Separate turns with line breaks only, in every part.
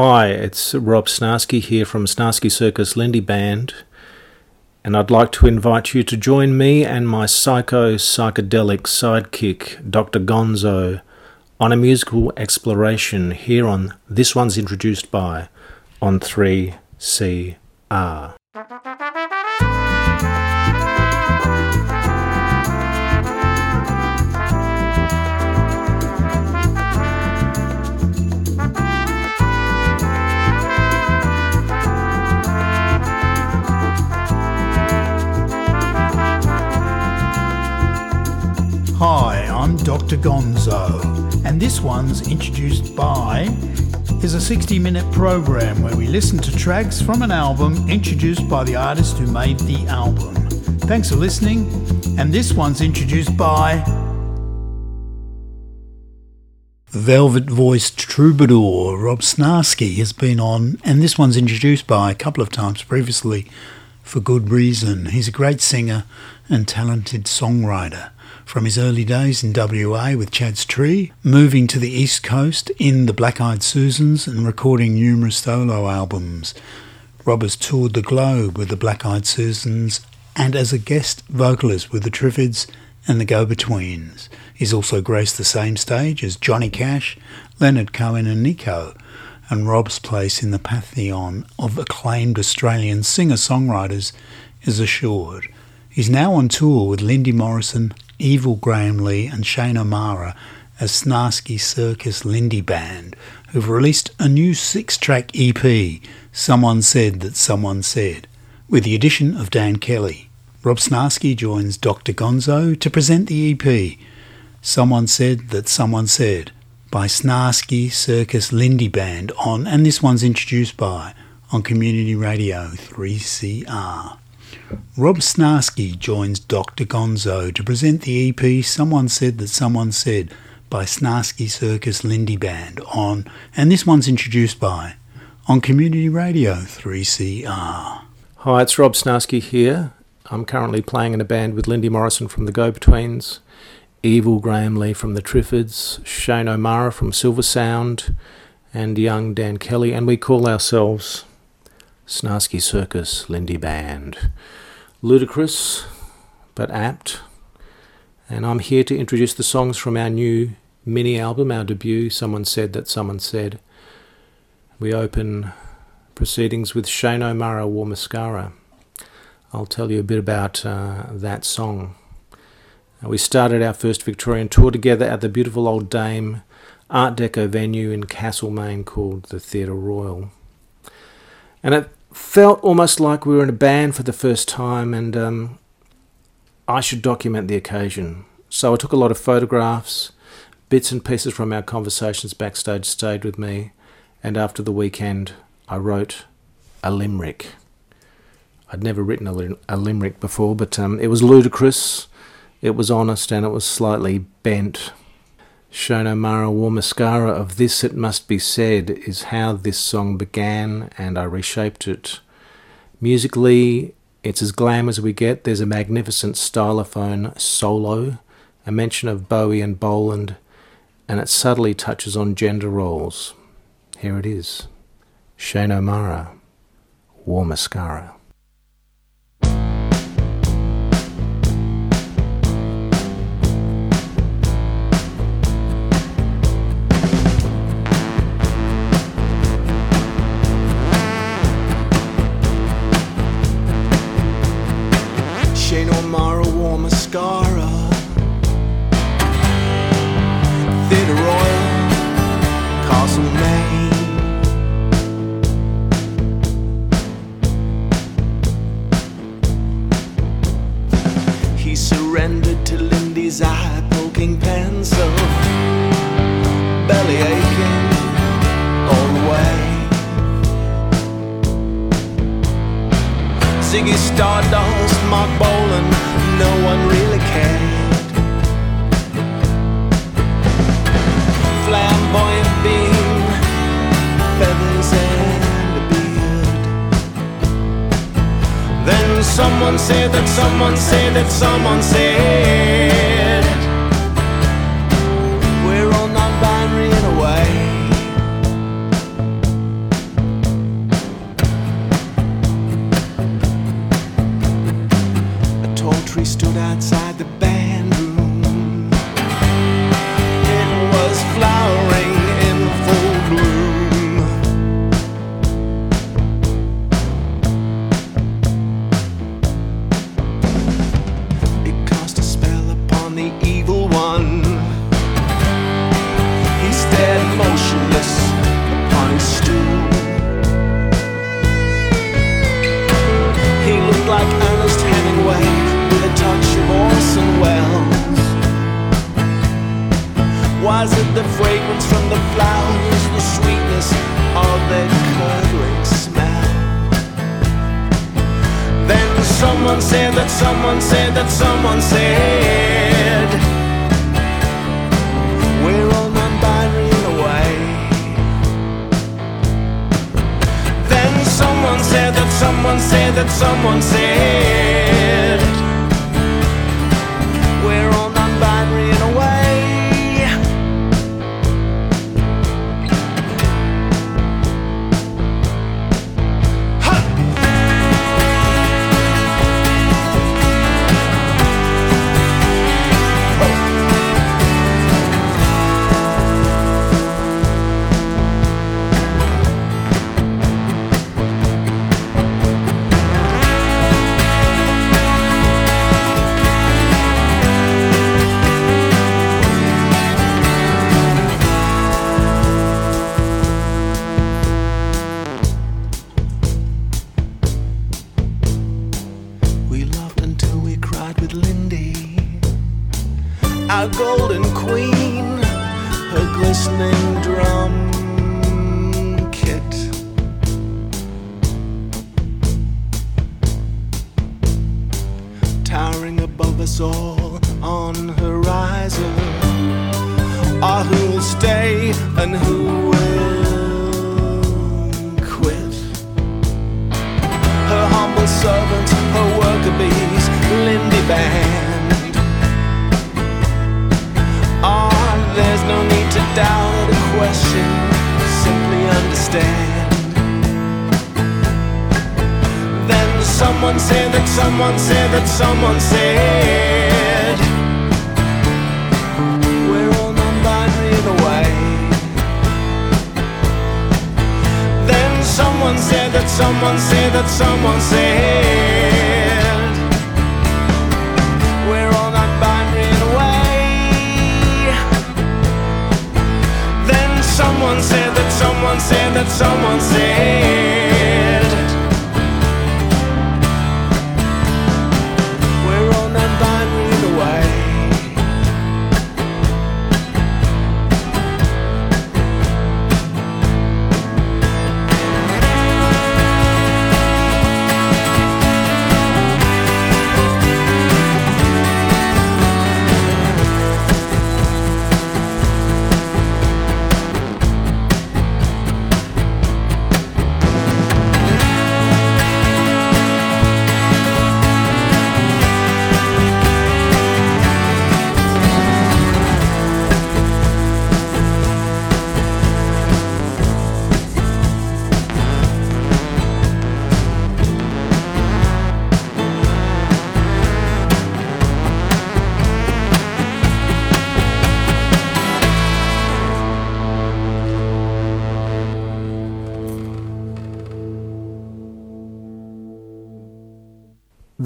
Hi, it's Rob Snarski here from Snarski Circus Lindy Band, and I'd like to invite you to join me and my psycho psychedelic sidekick, Dr. Gonzo, on a musical exploration here on This One's Introduced By on 3CR.
Hi, I'm Dr. Gonzo, and this one's introduced by is a 60 minute program where we listen to tracks from an album introduced by the artist who made the album. Thanks for listening, and this one's introduced by Velvet voiced troubadour Rob Snarski has been on, and this one's introduced by a couple of times previously for good reason. He's a great singer and talented songwriter from his early days in WA with Chad's Tree, moving to the East Coast in the Black Eyed Susans and recording numerous solo albums. Rob has toured the globe with the Black Eyed Susans and as a guest vocalist with the Triffids and the Go-Betweens. He's also graced the same stage as Johnny Cash, Leonard Cohen and Nico, and Rob's place in the pantheon of acclaimed Australian singer-songwriters is assured. He's now on tour with Lindy Morrison Evil Graham Lee and Shane O'Mara as Snarski Circus Lindy Band, who've released a new six track EP, Someone Said That Someone Said, with the addition of Dan Kelly. Rob Snarski joins Dr. Gonzo to present the EP, Someone Said That Someone Said, by Snarski Circus Lindy Band on, and this one's introduced by, on Community Radio 3CR. Rob Snarski joins Dr. Gonzo to present the EP Someone Said That Someone Said by Snarski Circus Lindy Band on, and this one's introduced by, on Community Radio 3CR.
Hi, it's Rob Snarski here. I'm currently playing in a band with Lindy Morrison from the Go Betweens, Evil Graham Lee from the Triffids, Shane O'Mara from Silver Sound, and young Dan Kelly, and we call ourselves Snarski Circus Lindy Band ludicrous but apt. And I'm here to introduce the songs from our new mini album, our debut, Someone Said That Someone Said. We open proceedings with Shane O'Mara Wore Mascara. I'll tell you a bit about uh, that song. We started our first Victorian tour together at the beautiful old Dame Art Deco venue in Castlemaine called the Theatre Royal. And at felt almost like we were in a band for the first time, and um, I should document the occasion. So I took a lot of photographs, bits and pieces from our conversations backstage stayed with me, and after the weekend, I wrote a limerick. I'd never written a, lim- a limerick before, but um, it was ludicrous, it was honest, and it was slightly bent. Shane O'Mara wore mascara of This It Must Be Said is how this song began, and I reshaped it. Musically, it's as glam as we get. There's a magnificent stylophone solo, a mention of Bowie and Bolan, and it subtly touches on gender roles. Here it is Shane O'Mara Wore mascara.
surrendered to Lindy's eye poking pencil. Belly aching all the way. Ziggy Stardust, Marc Bolan, no one really cared. Flamboyant being. Then someone said that someone said that someone said.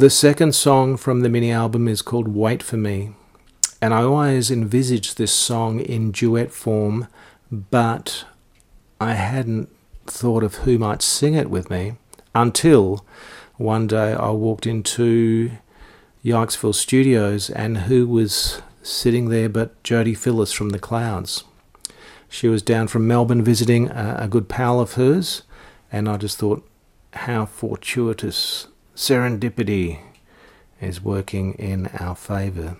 The second song from the mini album is called Wait for Me, and I always envisaged this song in duet form, but I hadn't thought of who might sing it with me until one day I walked into Yikesville Studios and who was sitting there but Jodi Phillis from the Clouds. She was down from Melbourne visiting a good pal of hers, and I just thought, how fortuitous serendipity is working in our favour.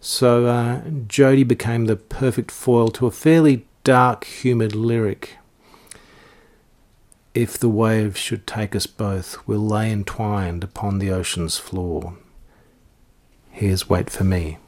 So uh, Jodi became the perfect foil to a fairly dark, humid lyric. If the waves should take us both, we'll lay entwined upon the ocean's floor. Here's Wait for Me.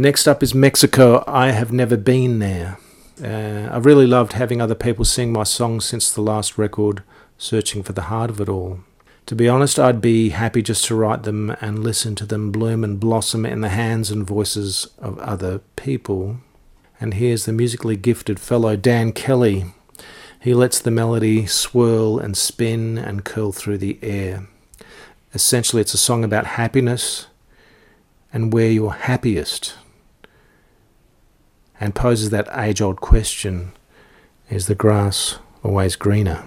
Next up is Mexico. I have never been there. Uh, I've really loved having other people sing my songs since the last record, Searching for the Heart of It All. To be honest, I'd be happy just to write them and listen to them bloom and blossom in the hands and voices of other people. And here's the musically gifted fellow Dan Kelly. He lets the melody swirl and spin and curl through the air. Essentially, it's a song about happiness and where you're happiest, and poses that age old question is the grass always greener?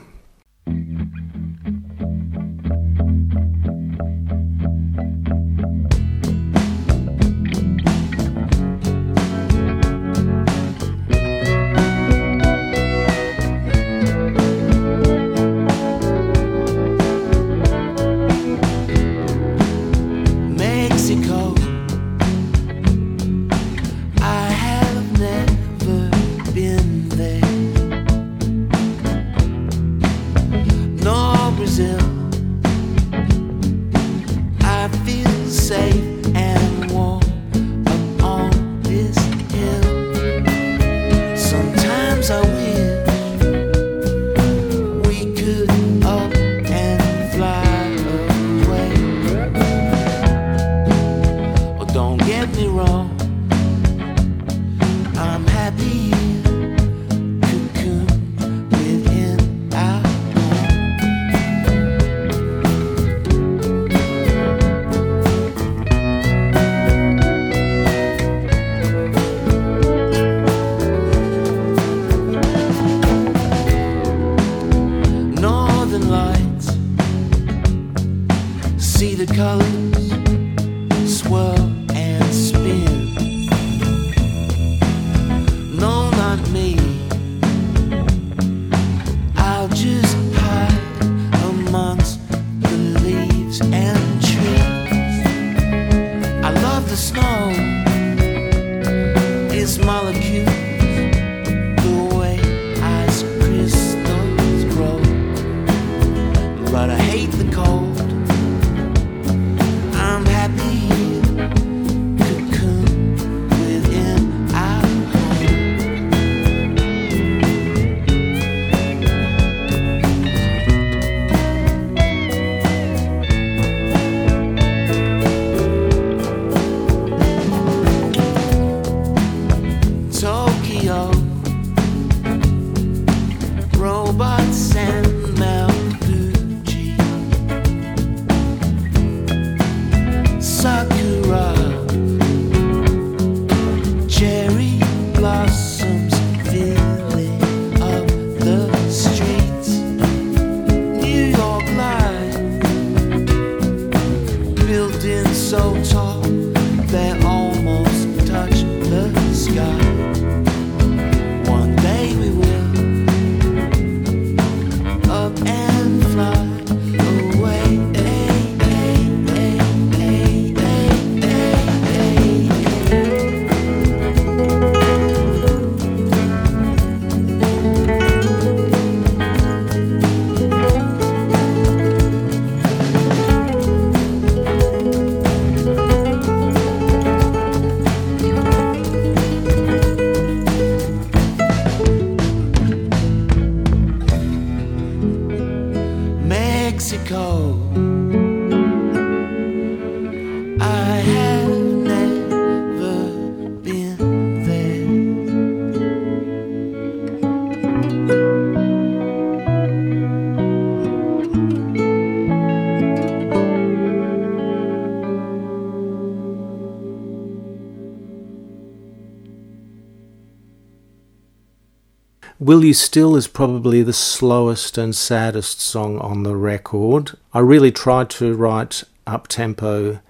Will
You Still is probably the slowest and saddest song on the record. I really tried to write up tempo,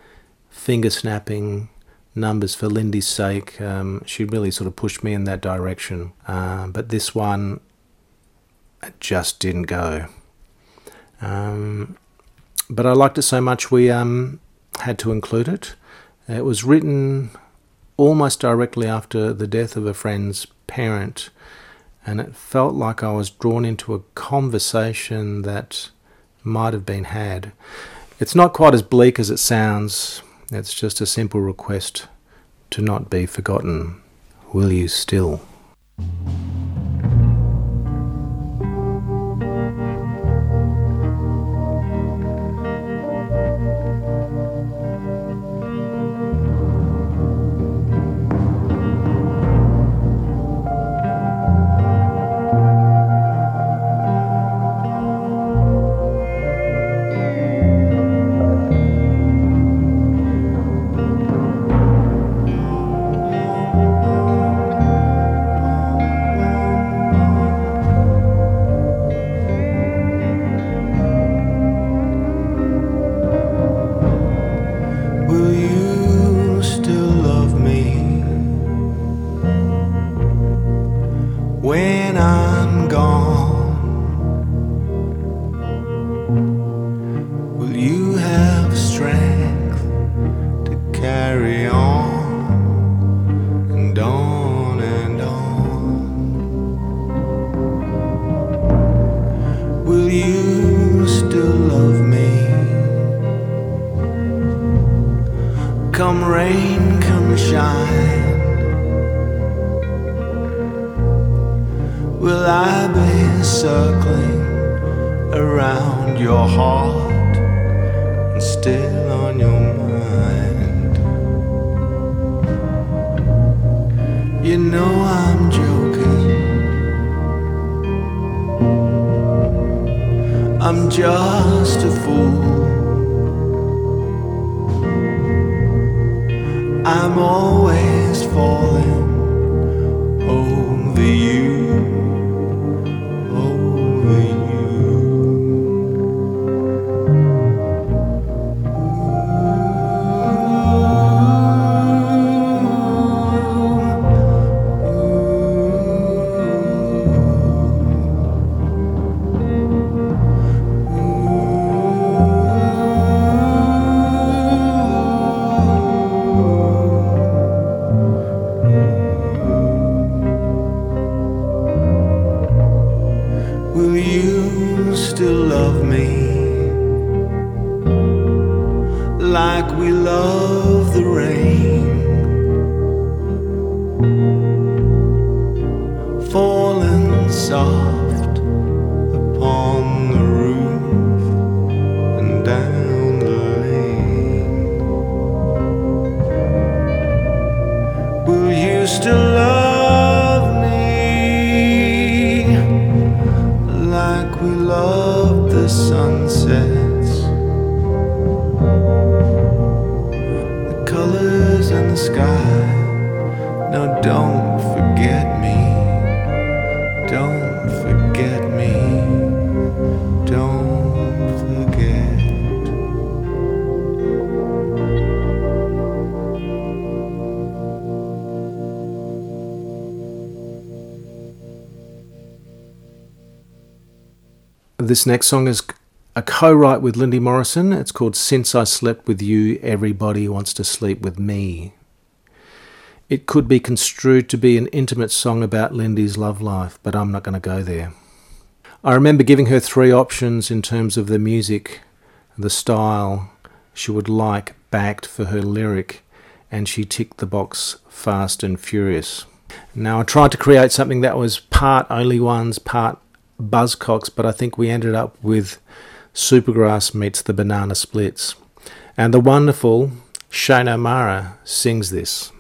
finger snapping numbers for Lindy's sake. Um, she really sort of pushed me in that direction. Uh, but this one it just didn't go. Um, but I liked it so much we um, had to include it. It was written almost directly after the death of a friend's parent, and it felt like I was drawn into a conversation that might have been had. It's not quite as bleak as it sounds, it's just a simple request
to not be forgotten. Will you still?
Like we love the rain? Falling soft
Next song is a co write with Lindy Morrison. It's called Since I Slept With You, Everybody Wants to Sleep With Me. It could be construed to be an intimate song about Lindy's love life, but I'm not going to go there. I remember giving her three options in terms of the music, the style she would like backed for her lyric, and she ticked the box fast and furious. Now, I tried to create something that was part Only Ones, part Buzzcocks, but I think we ended up with Supergrass meets the Banana Splits. And the wonderful Shane O'Mara sings this.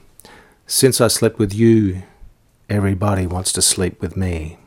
Since I slept with you, everybody wants to sleep with me.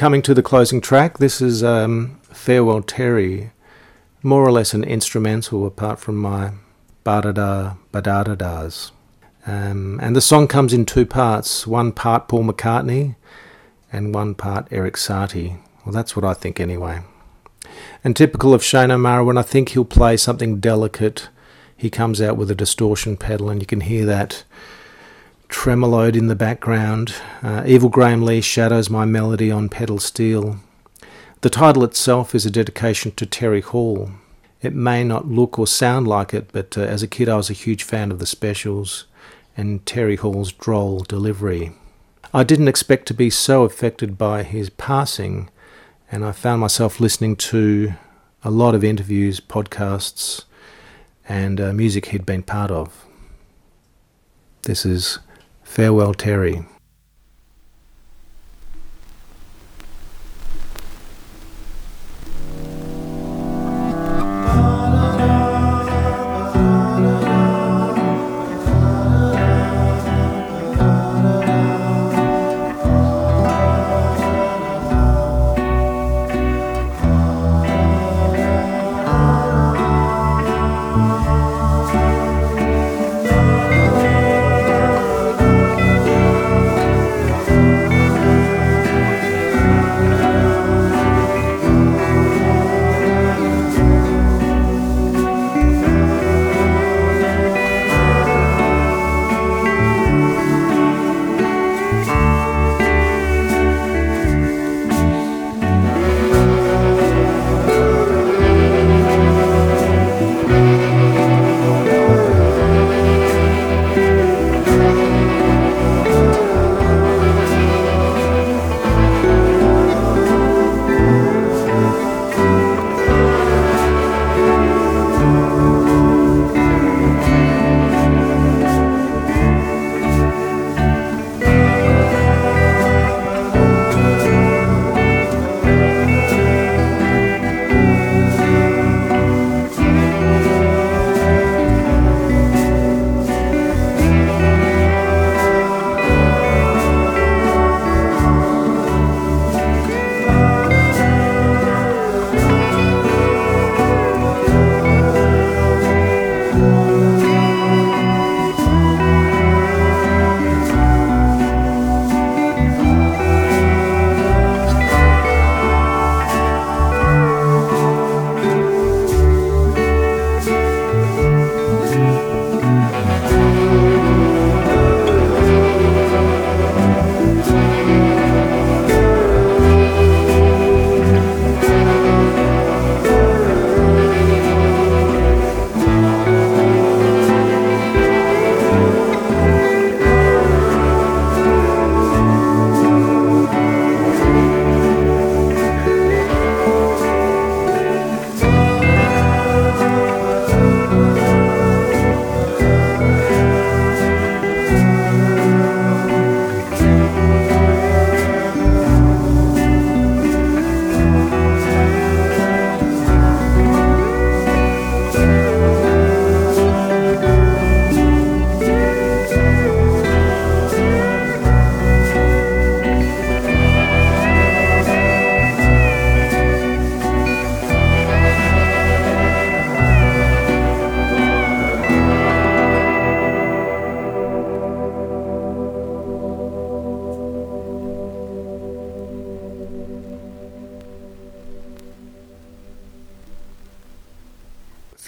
Coming to the closing track, this is um, Farewell Terry, more or less an instrumental apart from my ba-da-da, ba-da-da-das. Um, and the song comes in two parts, one part Paul McCartney and one part Eric Satie. Well, that's what I think anyway. And typical of Shane O'Mara, when I think he'll play something delicate, he comes out with a distortion pedal and you can hear that tremoloed in the background. Uh, Evil Graham Lee shadows my melody on pedal steel. The title itself is a dedication to Terry Hall. It may not look or sound like it, but uh, as a kid I was a huge fan of the specials and Terry Hall's droll delivery. I didn't expect to be so affected by his passing, and I found myself listening to a lot of interviews, podcasts, and uh, music he'd been part of. This is Farewell Terry.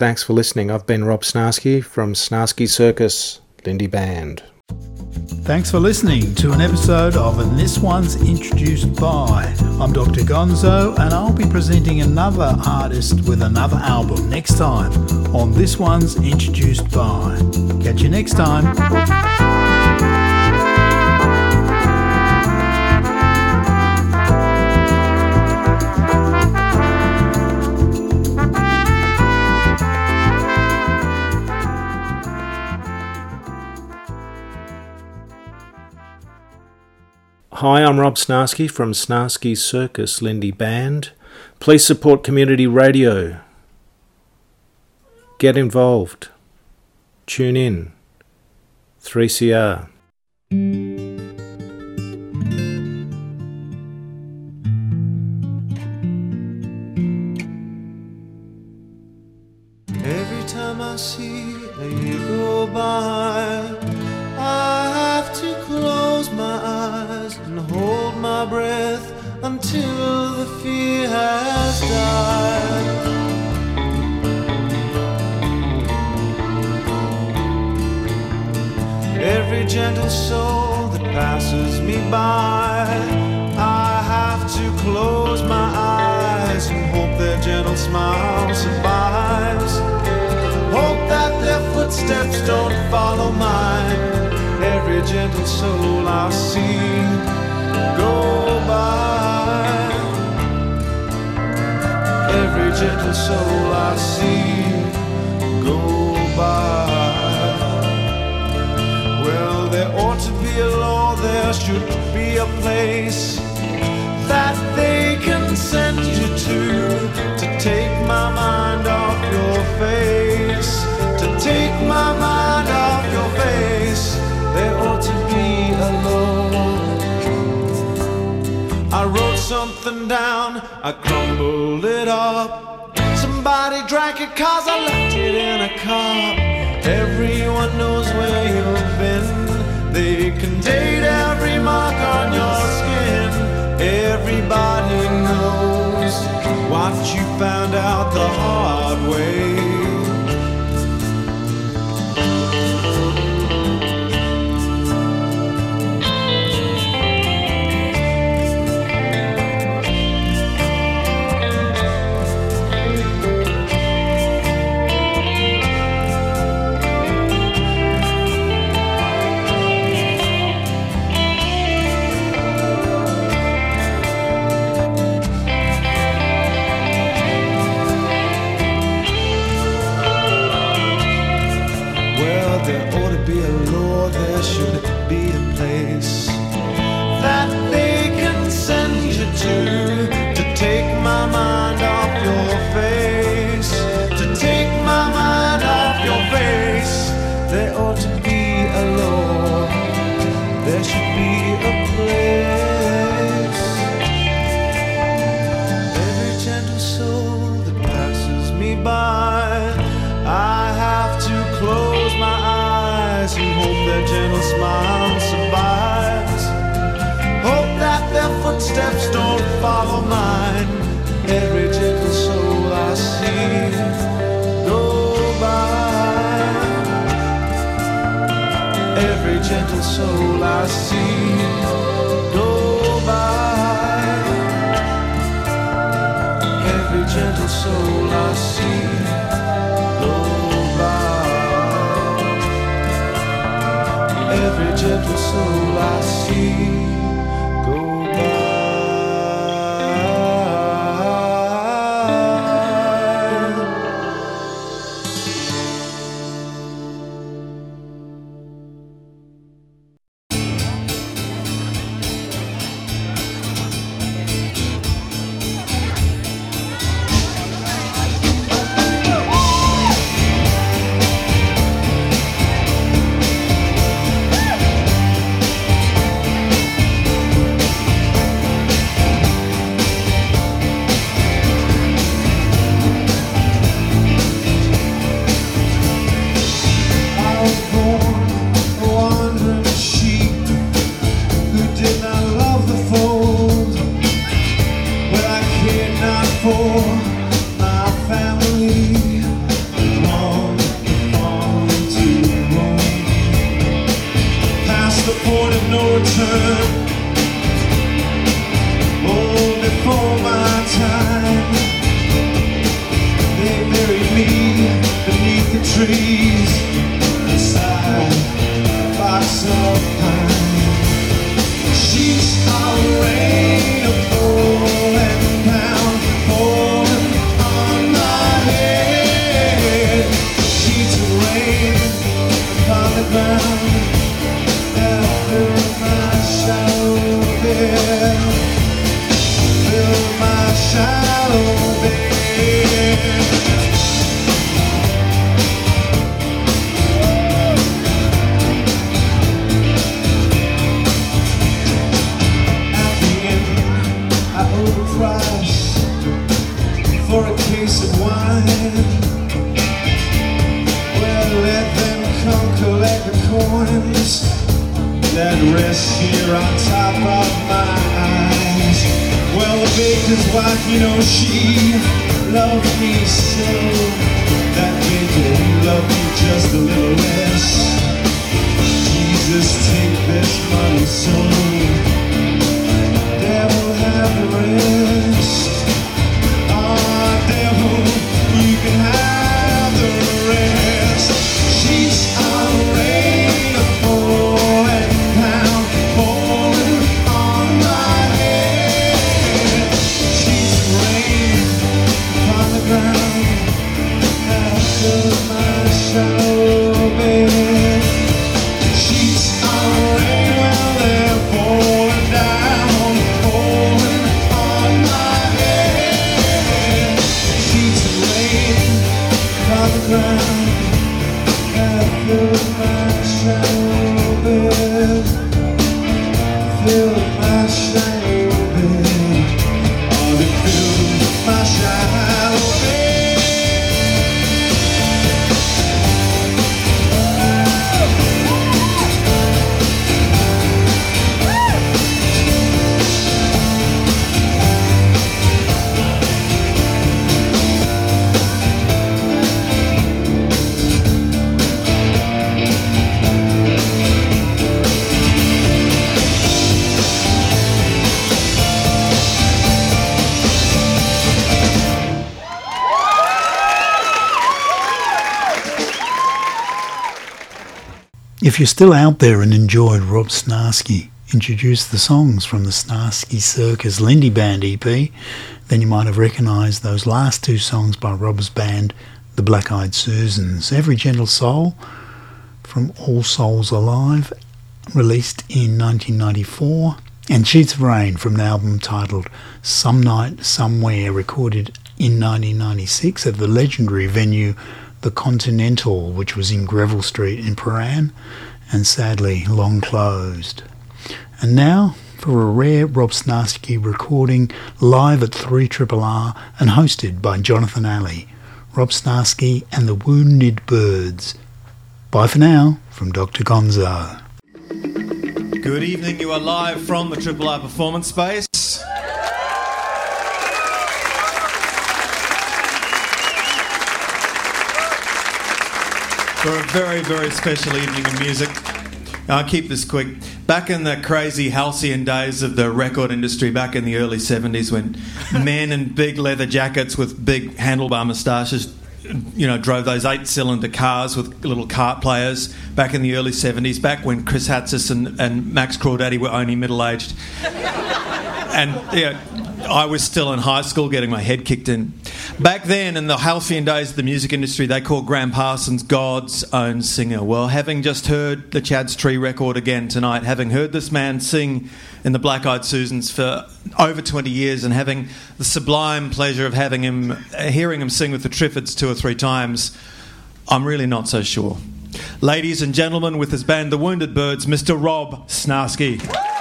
Thanks for listening. I've been Rob Snarski from Snarski Circus, Lindy Band.
Thanks for listening to an episode of And This One's Introduced By. I'm Dr. Gonzo, and I'll be presenting another artist with another album next time on This One's Introduced By. Catch you next time.
Hi, I'm Rob Snarski from Snarski Circus Lindy Band. Please support community radio. Get involved. Tune in. 3CR.
Until the fear has died. Every gentle soul that passes me by, I have to close my eyes and hope their gentle smile survives. Hope that their footsteps don't follow mine. Every gentle soul I see go by. Every gentle soul I see go by. Well, there ought to be a law, there should be a place that they can send you to to take my mind off your face, to take my mind something down, I crumbled it up. Somebody drank it cause I left it in a cup. Everyone knows where you've been. They can date every mark on your skin. Everybody knows what you found out the hard way.
You're still out there and enjoyed Rob Snarski introduce the songs from the Snarski Circus Lindy Band EP, then you might have recognised those last two songs by Rob's band, the Blackeyed Susans, Every Gentle Soul from All Souls Alive, released in 1994, and Sheets of Rain from the album titled Some Night Somewhere, recorded in 1996 at the legendary venue The Continental, which was in Greville Street in Prahran, and sadly long closed. And now for a rare Rob Snarski recording live at 3 R and hosted by Jonathan Alley, Rob Snarski and the Wounded Birds. Bye for now from Dr. Gonzo.
Good evening. You are live from the Triple R Performance Space. For a very, very special evening of music. I'll keep this quick. Back in the crazy halcyon days of the record industry, back in the early 70s, when men in big leather jackets with big handlebar moustaches you know, drove those eight-cylinder cars with little kart players back in the early '70s, back when Chris Hatzis and, and Max Crawdaddy were only middle-aged, and yeah, I was still in high school getting my head kicked in. Back then, in the halcyon days of the music industry, they called Gram Parsons God's own singer. Well, having just heard the Chad's Tree record again tonight, having heard this man sing in the Blackeyed Susans for over 20 years, and having the sublime pleasure of having him, hearing him sing with the Triffids two or three times, I'm really not so sure. Ladies and gentlemen, with his band The Wounded Birds, Mr. Rob
Snarski.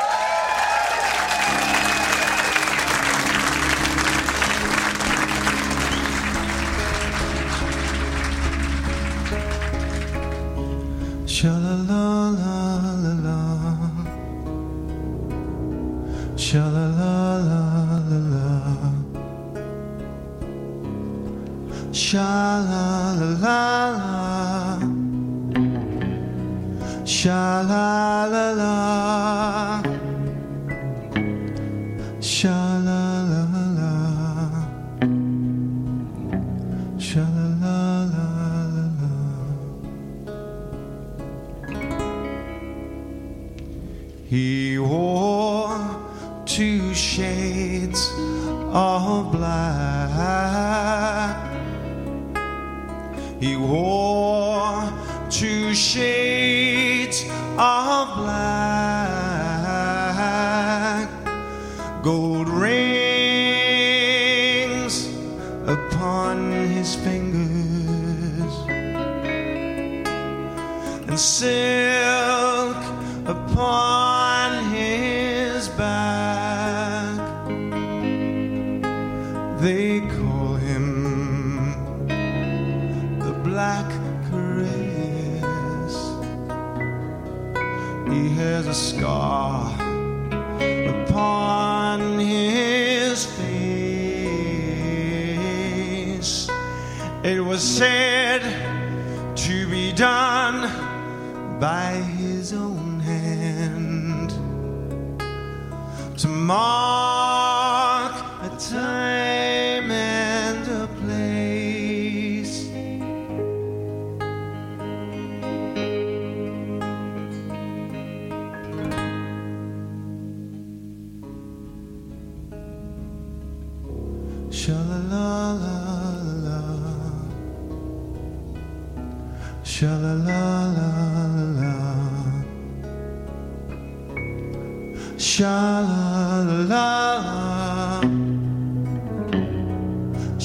said to be done by his own hand. Tomorrow.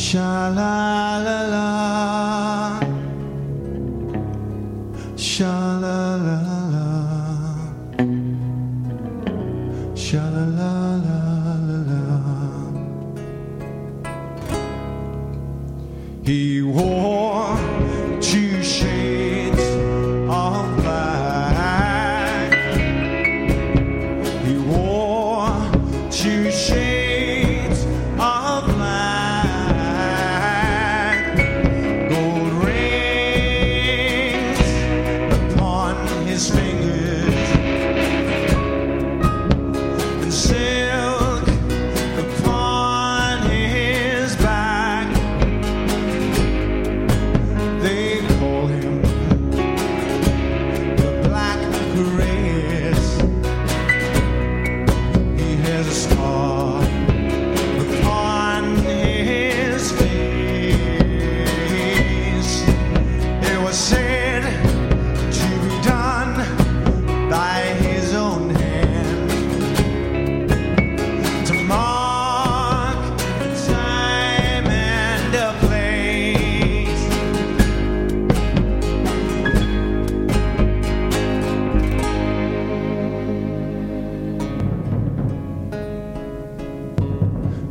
shall I?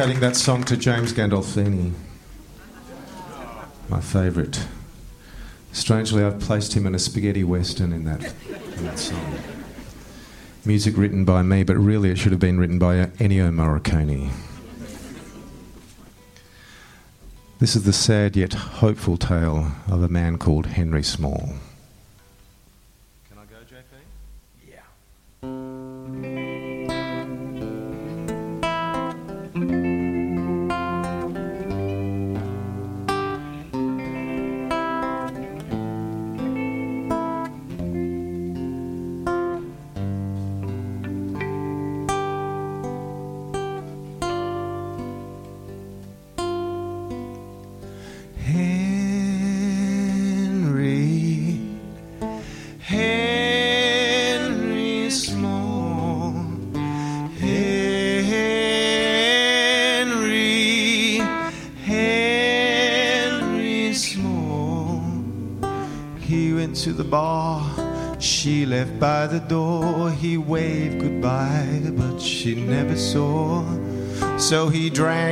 dedicating that song to James Gandolfini, my favourite. Strangely, I've placed him in a spaghetti western in that, in that song. Music written by me, but really it should have been written by Ennio Morricone. This is the sad yet hopeful tale of a man called Henry Small.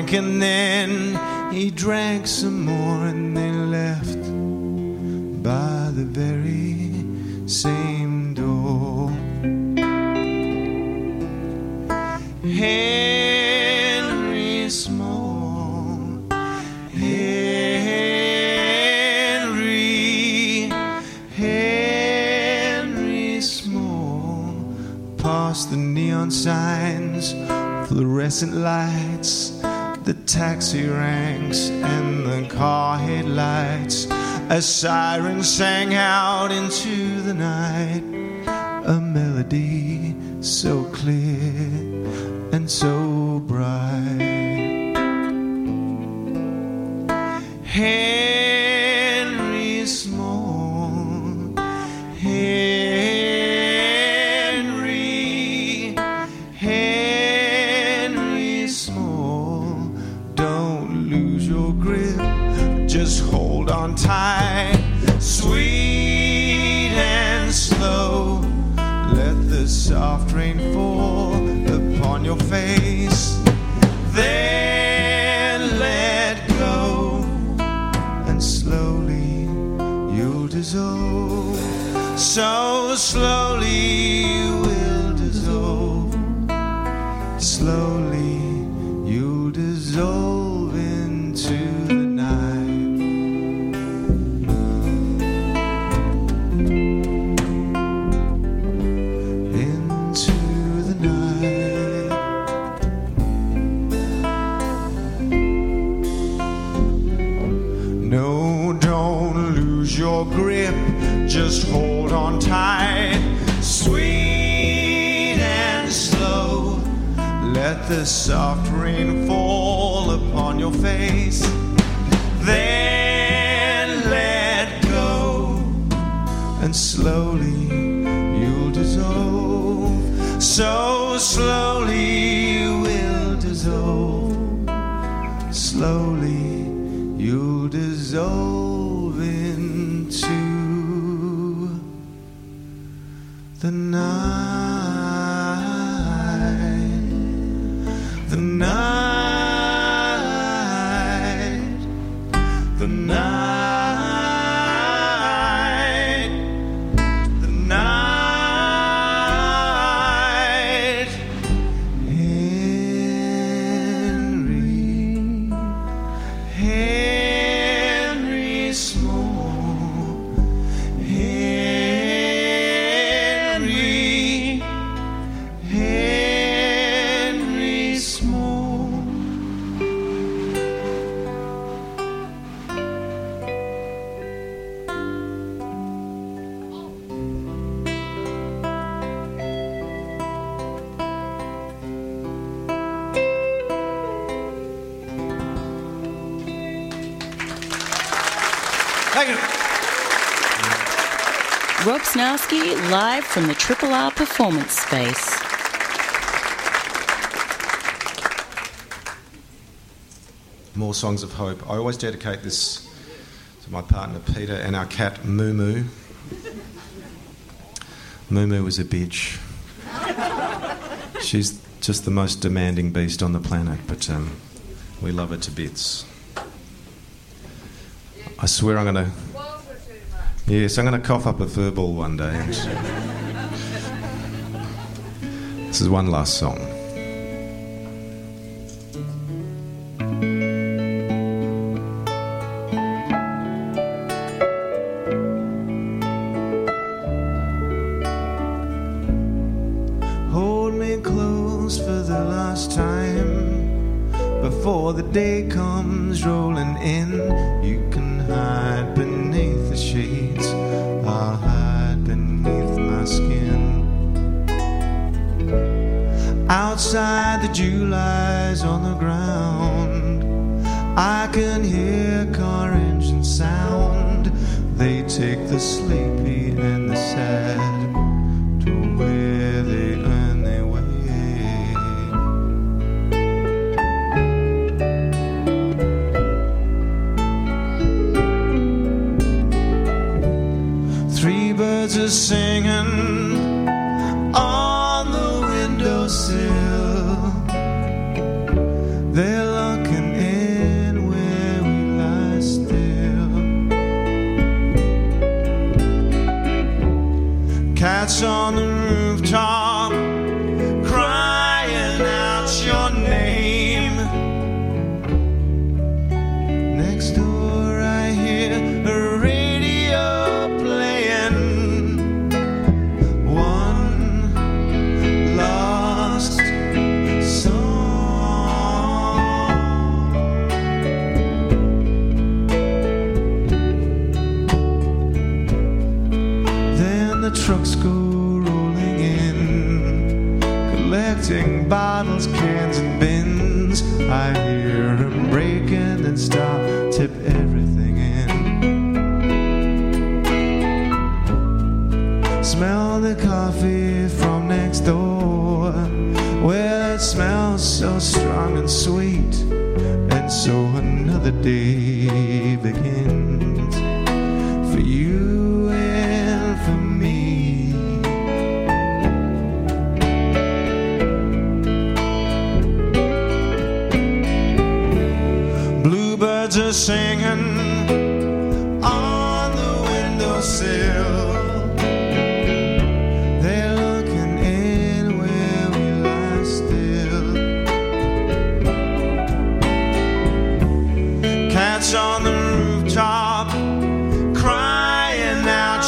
He
drank and then he drank some more and they left by the very same door. Henry Small, Henry, Henry Small, past the neon signs, fluorescent lights, the taxi ranks, and the car headlights. A siren sang out into the night, a melody so clear the soft rain fall upon your face, then let go and slowly you'll dissolve. So slowly you will dissolve. Slowly you'll dissolve into the night.
Live from the Triple R Performance Space.
More songs of hope. I always dedicate this to my partner Peter and our cat Moo Moo. Moo Moo is a bitch. She's just the most demanding beast on the planet, but um, we love her to bits. I swear I'm gonna. Yes, I'm gonna cough up a fur ball one day. and- this is one last song. Outside, the July's on the ground. I can hear car engine sound. They take the sleepy on the day.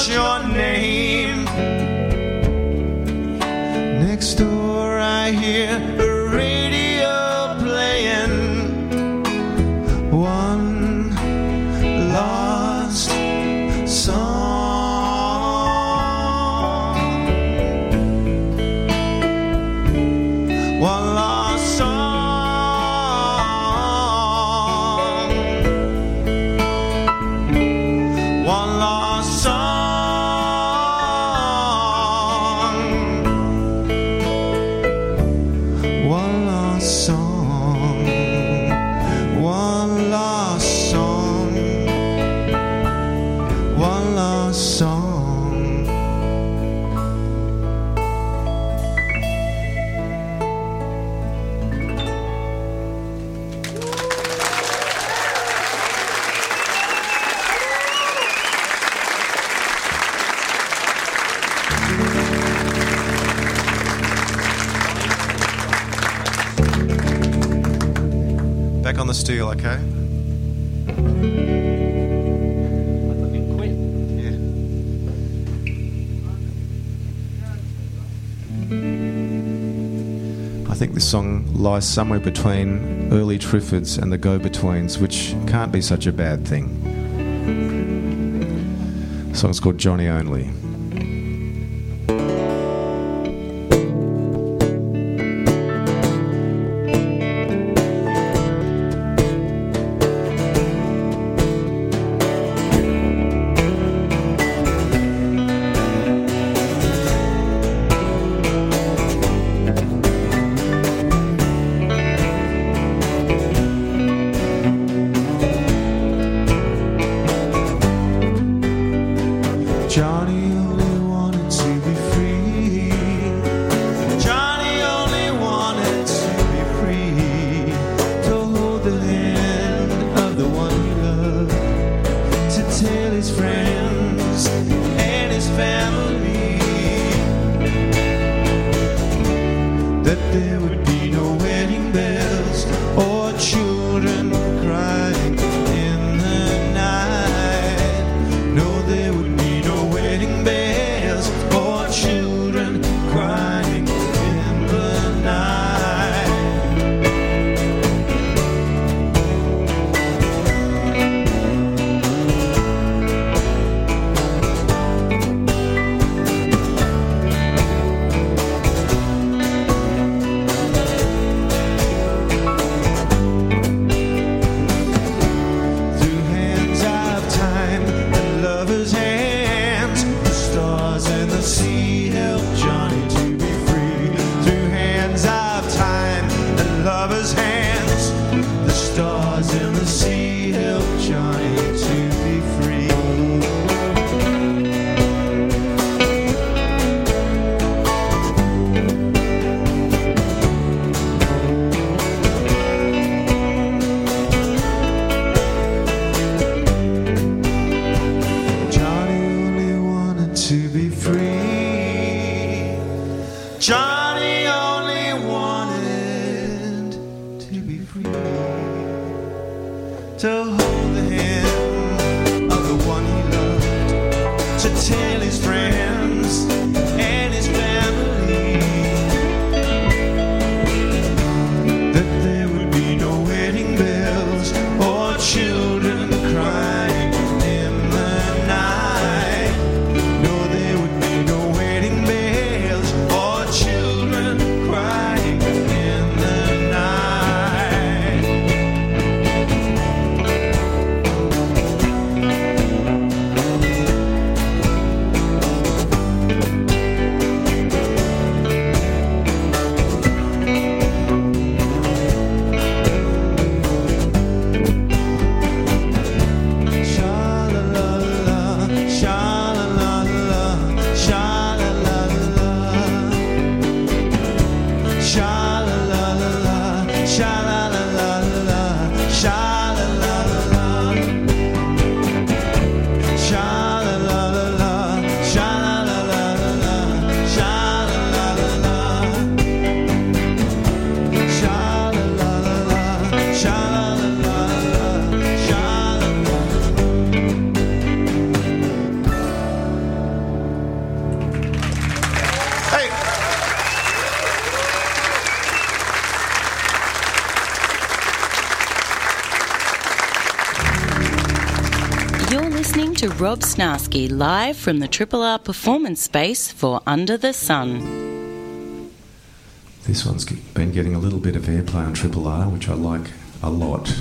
your name. lies somewhere between early Triffids and the Go-Betweens, which can't be such a bad thing. The song's called Johnny Only.
Rob Snarski live from the Triple R Performance Space for Under the Sun.
This one's been getting a little bit of airplay on Triple R, which I like a lot.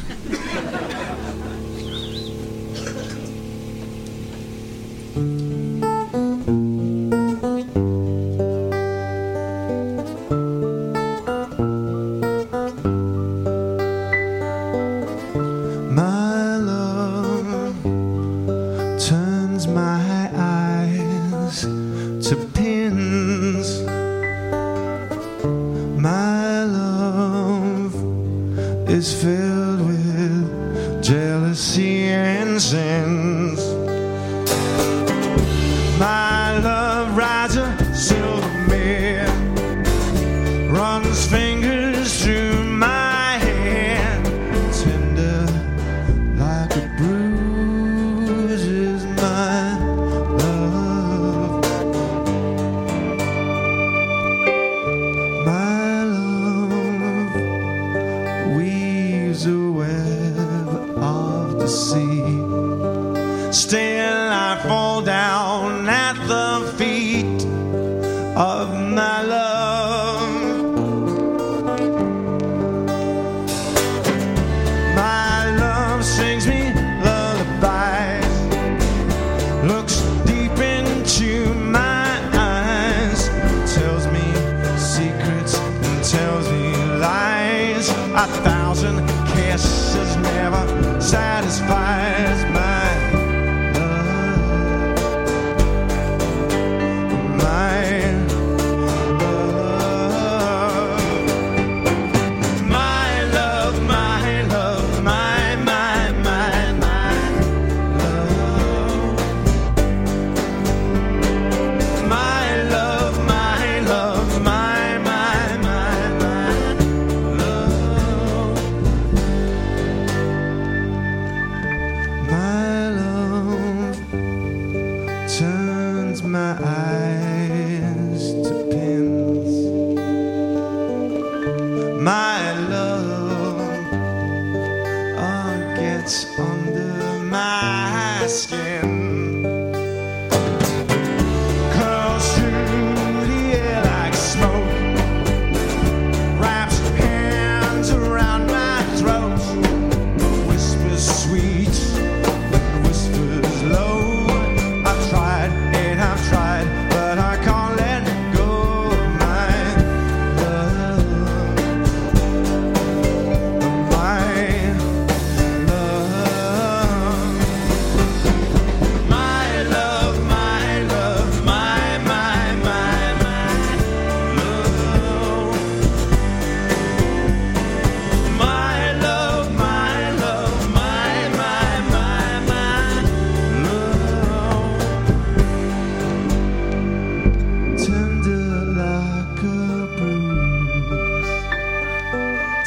See.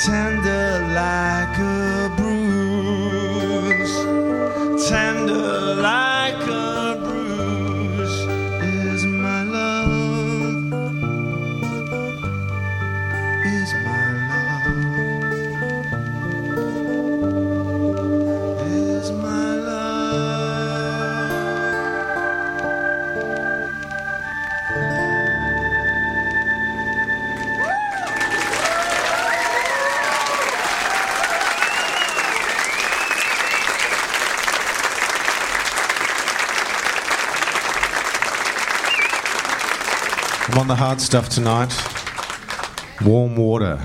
tender like a bruise, tender like.
Hard stuff tonight. Warm water.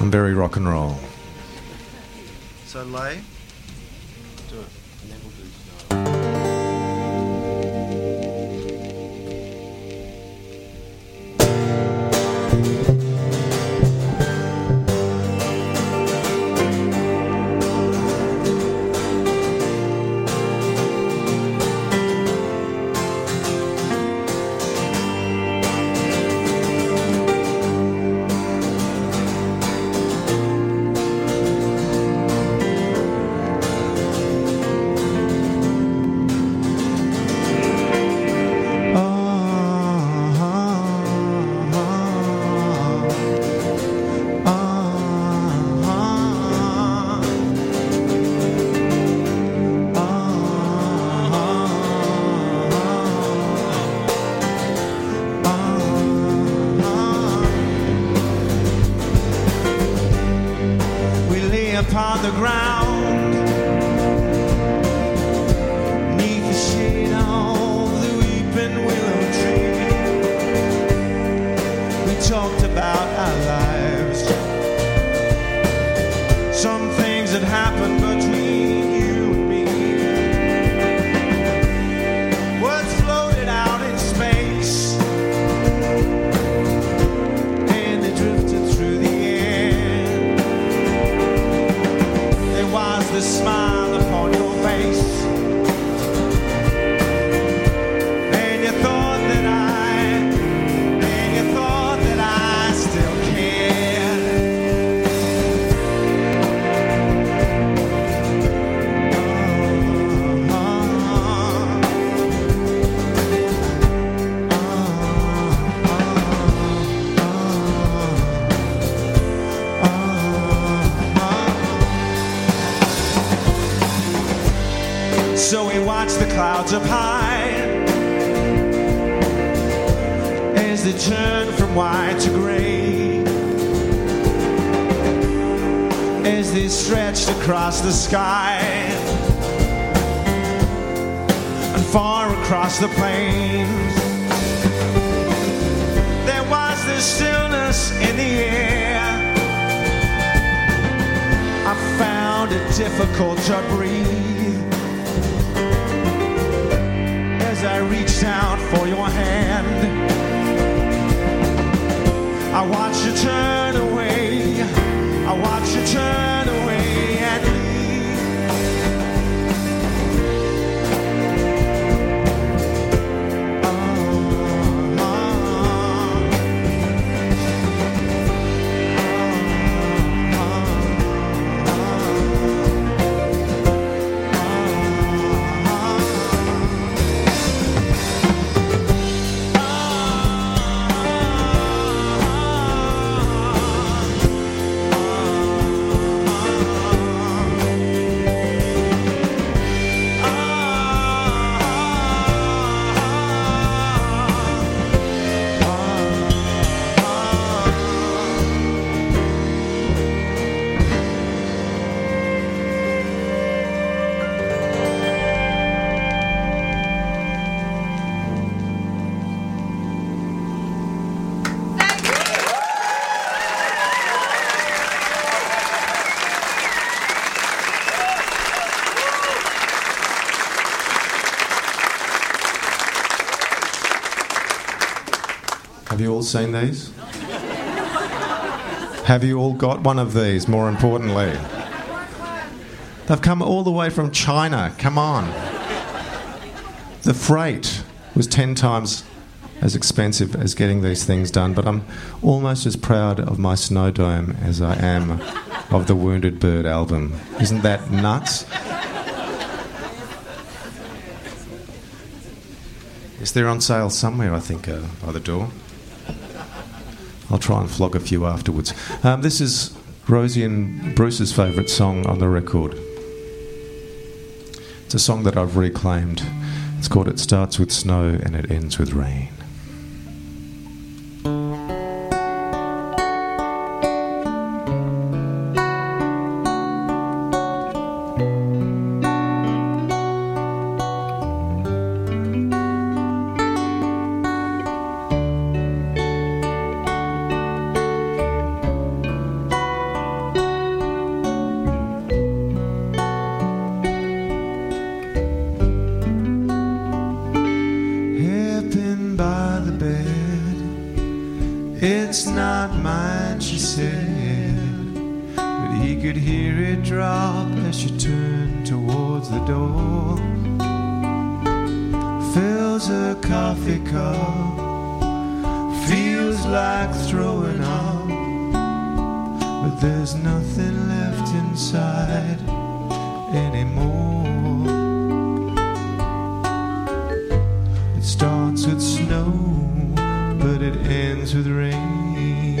I'm very rock and roll.
So lay.
Seen these? Have you all got one of these, more importantly? They've come all the way from China. Come on. The freight was 10 times as expensive as getting these things done, but I'm almost as proud of my snow dome as I am of the Wounded Bird album. Isn't that nuts? Is there on sale somewhere, I think, uh, by the door? I'll try and flog a few afterwards. Um, this is Rosie and Bruce's favourite song on the record. It's a song that I've reclaimed. It's called It Starts with Snow and It Ends with Rain.
starts with snow, but it ends with rain.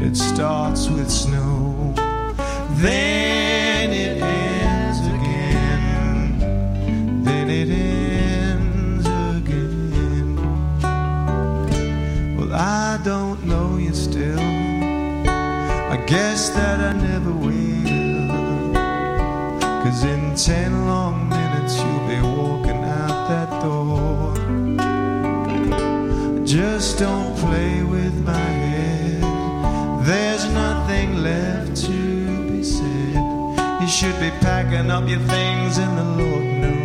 It starts with snow, then. packing up your things and the Lord knows.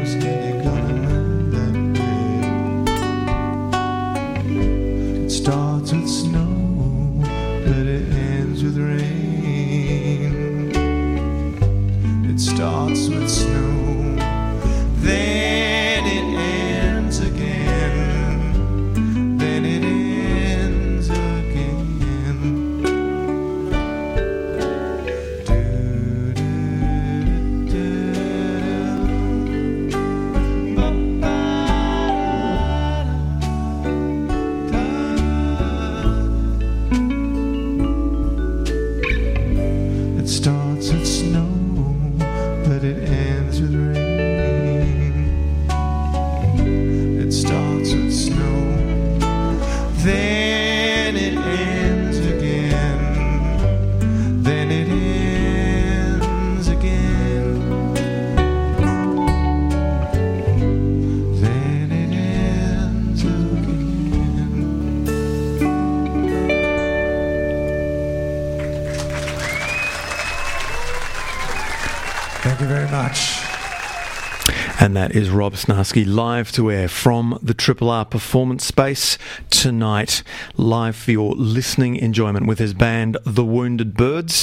Is Rob Snarski live to air from the Triple R Performance Space tonight, live for your listening enjoyment with his band The Wounded Birds.